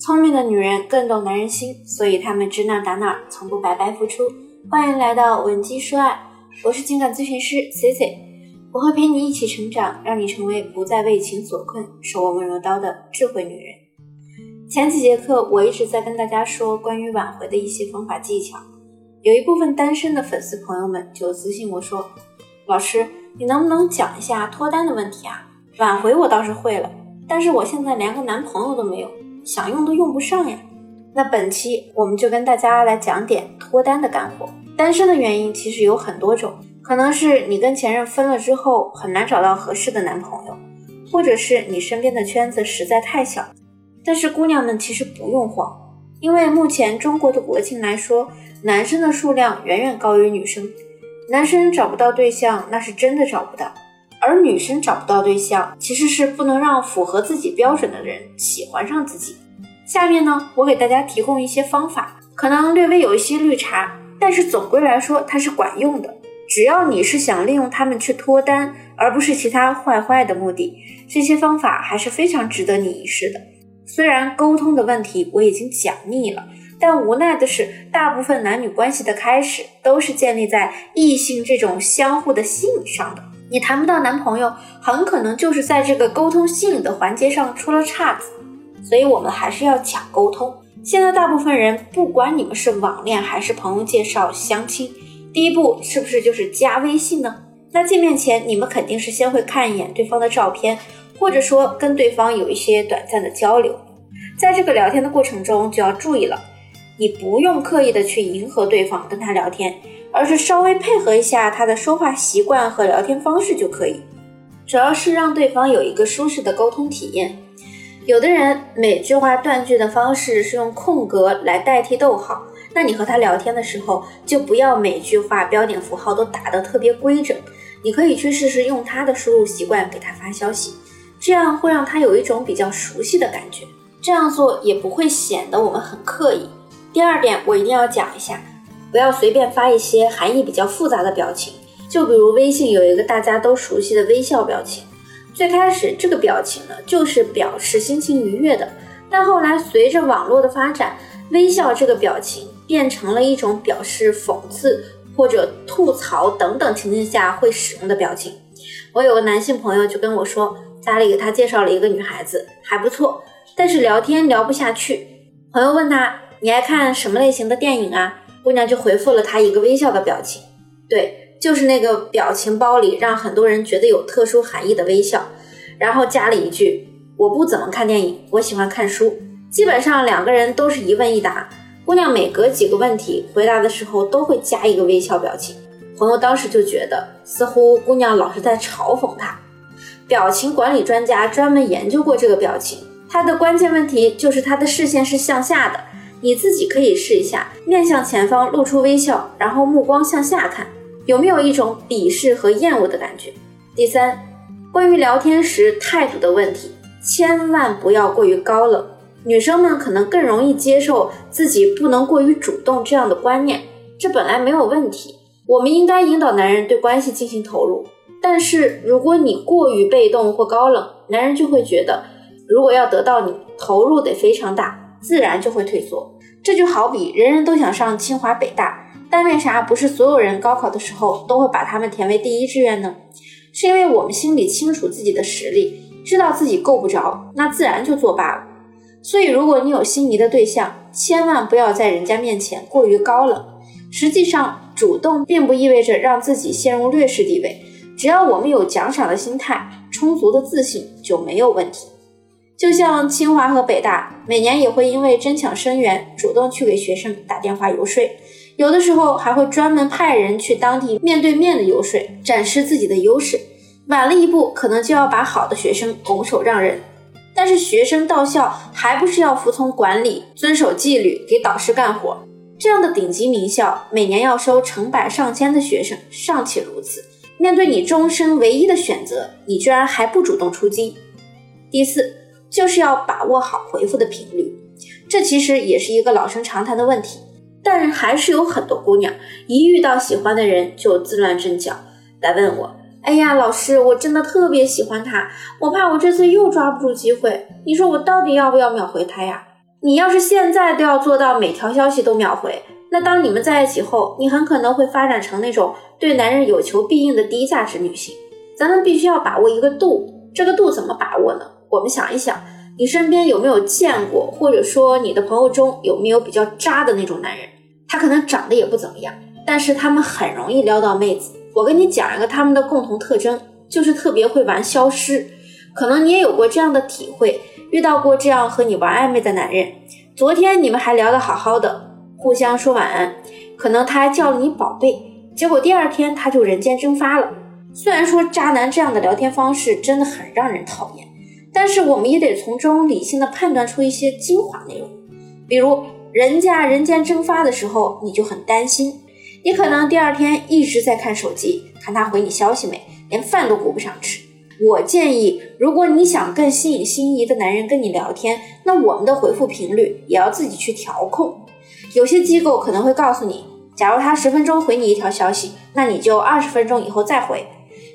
聪明的女人更懂男人心，所以她们指哪打哪，从不白白付出。欢迎来到文姬说爱，我是情感咨询师 C C，我会陪你一起成长，让你成为不再为情所困、手握温柔刀的智慧女人。前几节课我一直在跟大家说关于挽回的一些方法技巧，有一部分单身的粉丝朋友们就私信我说：“老师，你能不能讲一下脱单的问题啊？挽回我倒是会了，但是我现在连个男朋友都没有。”想用都用不上呀。那本期我们就跟大家来讲点脱单的干货。单身的原因其实有很多种，可能是你跟前任分了之后很难找到合适的男朋友，或者是你身边的圈子实在太小。但是姑娘们其实不用慌，因为目前中国的国情来说，男生的数量远远高于女生。男生找不到对象，那是真的找不到。而女生找不到对象，其实是不能让符合自己标准的人喜欢上自己。下面呢，我给大家提供一些方法，可能略微有一些绿茶，但是总归来说它是管用的。只要你是想利用它们去脱单，而不是其他坏坏的目的，这些方法还是非常值得你一试的。虽然沟通的问题我已经讲腻了，但无奈的是，大部分男女关系的开始都是建立在异性这种相互的吸引上的。你谈不到男朋友，很可能就是在这个沟通吸引的环节上出了岔子，所以我们还是要讲沟通。现在大部分人，不管你们是网恋还是朋友介绍、相亲，第一步是不是就是加微信呢？那见面前，你们肯定是先会看一眼对方的照片，或者说跟对方有一些短暂的交流。在这个聊天的过程中，就要注意了，你不用刻意的去迎合对方跟他聊天。而是稍微配合一下他的说话习惯和聊天方式就可以，主要是让对方有一个舒适的沟通体验。有的人每句话断句的方式是用空格来代替逗号，那你和他聊天的时候就不要每句话标点符号都打得特别规整，你可以去试试用他的输入习惯给他发消息，这样会让他有一种比较熟悉的感觉，这样做也不会显得我们很刻意。第二点，我一定要讲一下。不要随便发一些含义比较复杂的表情，就比如微信有一个大家都熟悉的微笑表情。最开始这个表情呢，就是表示心情愉悦的，但后来随着网络的发展，微笑这个表情变成了一种表示讽刺或者吐槽等等情境下会使用的表情。我有个男性朋友就跟我说，家里给他介绍了一个女孩子，还不错，但是聊天聊不下去。朋友问他，你爱看什么类型的电影啊？姑娘就回复了他一个微笑的表情，对，就是那个表情包里让很多人觉得有特殊含义的微笑，然后加了一句：“我不怎么看电影，我喜欢看书。”基本上两个人都是一问一答，姑娘每隔几个问题回答的时候都会加一个微笑表情。朋友当时就觉得似乎姑娘老是在嘲讽他。表情管理专家专门研究过这个表情，它的关键问题就是他的视线是向下的。你自己可以试一下，面向前方露出微笑，然后目光向下看，有没有一种鄙视和厌恶的感觉？第三，关于聊天时态度的问题，千万不要过于高冷。女生们可能更容易接受自己不能过于主动这样的观念，这本来没有问题。我们应该引导男人对关系进行投入，但是如果你过于被动或高冷，男人就会觉得，如果要得到你，投入得非常大。自然就会退缩，这就好比人人都想上清华北大，但为啥不是所有人高考的时候都会把他们填为第一志愿呢？是因为我们心里清楚自己的实力，知道自己够不着，那自然就作罢了。所以，如果你有心仪的对象，千万不要在人家面前过于高冷。实际上，主动并不意味着让自己陷入劣势地位，只要我们有奖赏的心态，充足的自信就没有问题。就像清华和北大每年也会因为争抢生源，主动去给学生打电话游说，有的时候还会专门派人去当地面对面的游说，展示自己的优势。晚了一步，可能就要把好的学生拱手让人。但是学生到校还不是要服从管理、遵守纪律、给导师干活？这样的顶级名校每年要收成百上千的学生，尚且如此，面对你终身唯一的选择，你居然还不主动出击？第四。就是要把握好回复的频率，这其实也是一个老生常谈的问题，但还是有很多姑娘一遇到喜欢的人就自乱阵脚，来问我：“哎呀，老师，我真的特别喜欢他，我怕我这次又抓不住机会，你说我到底要不要秒回他呀？”你要是现在都要做到每条消息都秒回，那当你们在一起后，你很可能会发展成那种对男人有求必应的低价值女性。咱们必须要把握一个度，这个度怎么把握呢？我们想一想，你身边有没有见过，或者说你的朋友中有没有比较渣的那种男人？他可能长得也不怎么样，但是他们很容易撩到妹子。我跟你讲一个他们的共同特征，就是特别会玩消失。可能你也有过这样的体会。遇到过这样和你玩暧昧的男人，昨天你们还聊得好好的，互相说晚安，可能他还叫了你宝贝，结果第二天他就人间蒸发了。虽然说渣男这样的聊天方式真的很让人讨厌，但是我们也得从中理性的判断出一些精华内容。比如人家人间蒸发的时候，你就很担心，你可能第二天一直在看手机，看他回你消息没，连饭都顾不上吃。我建议，如果你想更吸引心仪的男人跟你聊天，那我们的回复频率也要自己去调控。有些机构可能会告诉你，假如他十分钟回你一条消息，那你就二十分钟以后再回。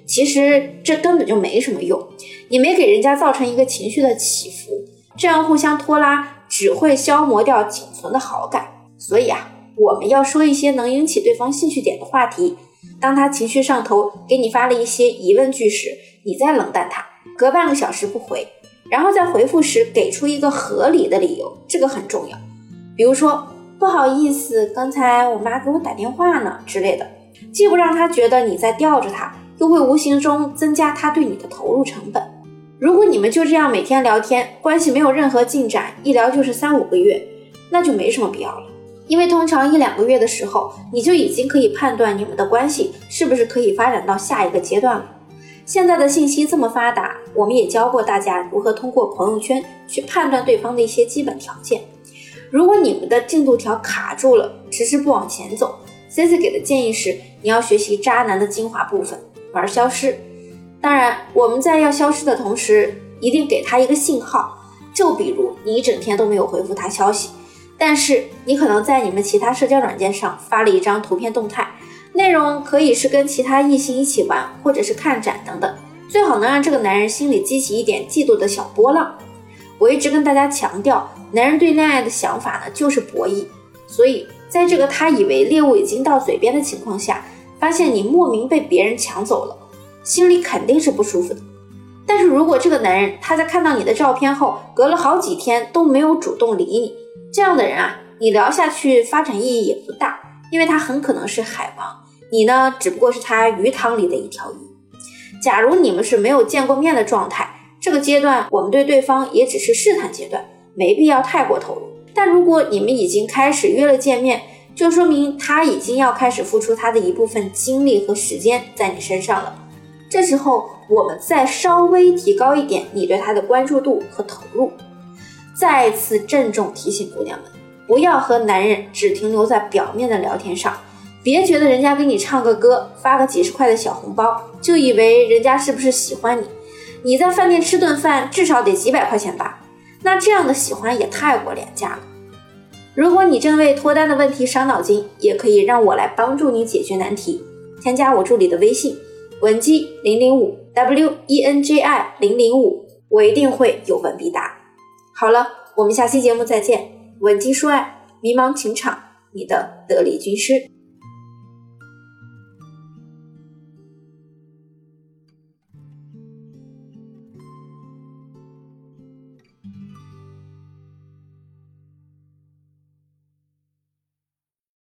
其实这根本就没什么用，你没给人家造成一个情绪的起伏，这样互相拖拉只会消磨掉仅存的好感。所以啊，我们要说一些能引起对方兴趣点的话题。当他情绪上头，给你发了一些疑问句时，你再冷淡他，隔半个小时不回，然后在回复时给出一个合理的理由，这个很重要。比如说不好意思，刚才我妈给我打电话呢之类的，既不让他觉得你在吊着他，又会无形中增加他对你的投入成本。如果你们就这样每天聊天，关系没有任何进展，一聊就是三五个月，那就没什么必要了。因为通常一两个月的时候，你就已经可以判断你们的关系是不是可以发展到下一个阶段了。现在的信息这么发达，我们也教过大家如何通过朋友圈去判断对方的一些基本条件。如果你们的进度条卡住了，迟迟不往前走，C C 给的建议是你要学习渣男的精华部分，玩消失。当然，我们在要消失的同时，一定给他一个信号。就比如你一整天都没有回复他消息，但是你可能在你们其他社交软件上发了一张图片动态。内容可以是跟其他异性一起玩，或者是看展等等，最好能让这个男人心里激起一点嫉妒的小波浪。我一直跟大家强调，男人对恋爱的想法呢就是博弈，所以在这个他以为猎物已经到嘴边的情况下，发现你莫名被别人抢走了，心里肯定是不舒服的。但是如果这个男人他在看到你的照片后，隔了好几天都没有主动理你，这样的人啊，你聊下去发展意义也不大，因为他很可能是海王。你呢，只不过是他鱼塘里的一条鱼。假如你们是没有见过面的状态，这个阶段我们对对方也只是试探阶段，没必要太过投入。但如果你们已经开始约了见面，就说明他已经要开始付出他的一部分精力和时间在你身上了。这时候我们再稍微提高一点你对他的关注度和投入。再次郑重提醒姑娘们，不要和男人只停留在表面的聊天上。别觉得人家给你唱个歌，发个几十块的小红包，就以为人家是不是喜欢你？你在饭店吃顿饭，至少得几百块钱吧？那这样的喜欢也太过廉价了。如果你正为脱单的问题伤脑筋，也可以让我来帮助你解决难题。添加我助理的微信文姬零零五 W E N J I 零零五，我一定会有问必答。好了，我们下期节目再见。文姬说爱，迷茫情场，你的得力军师。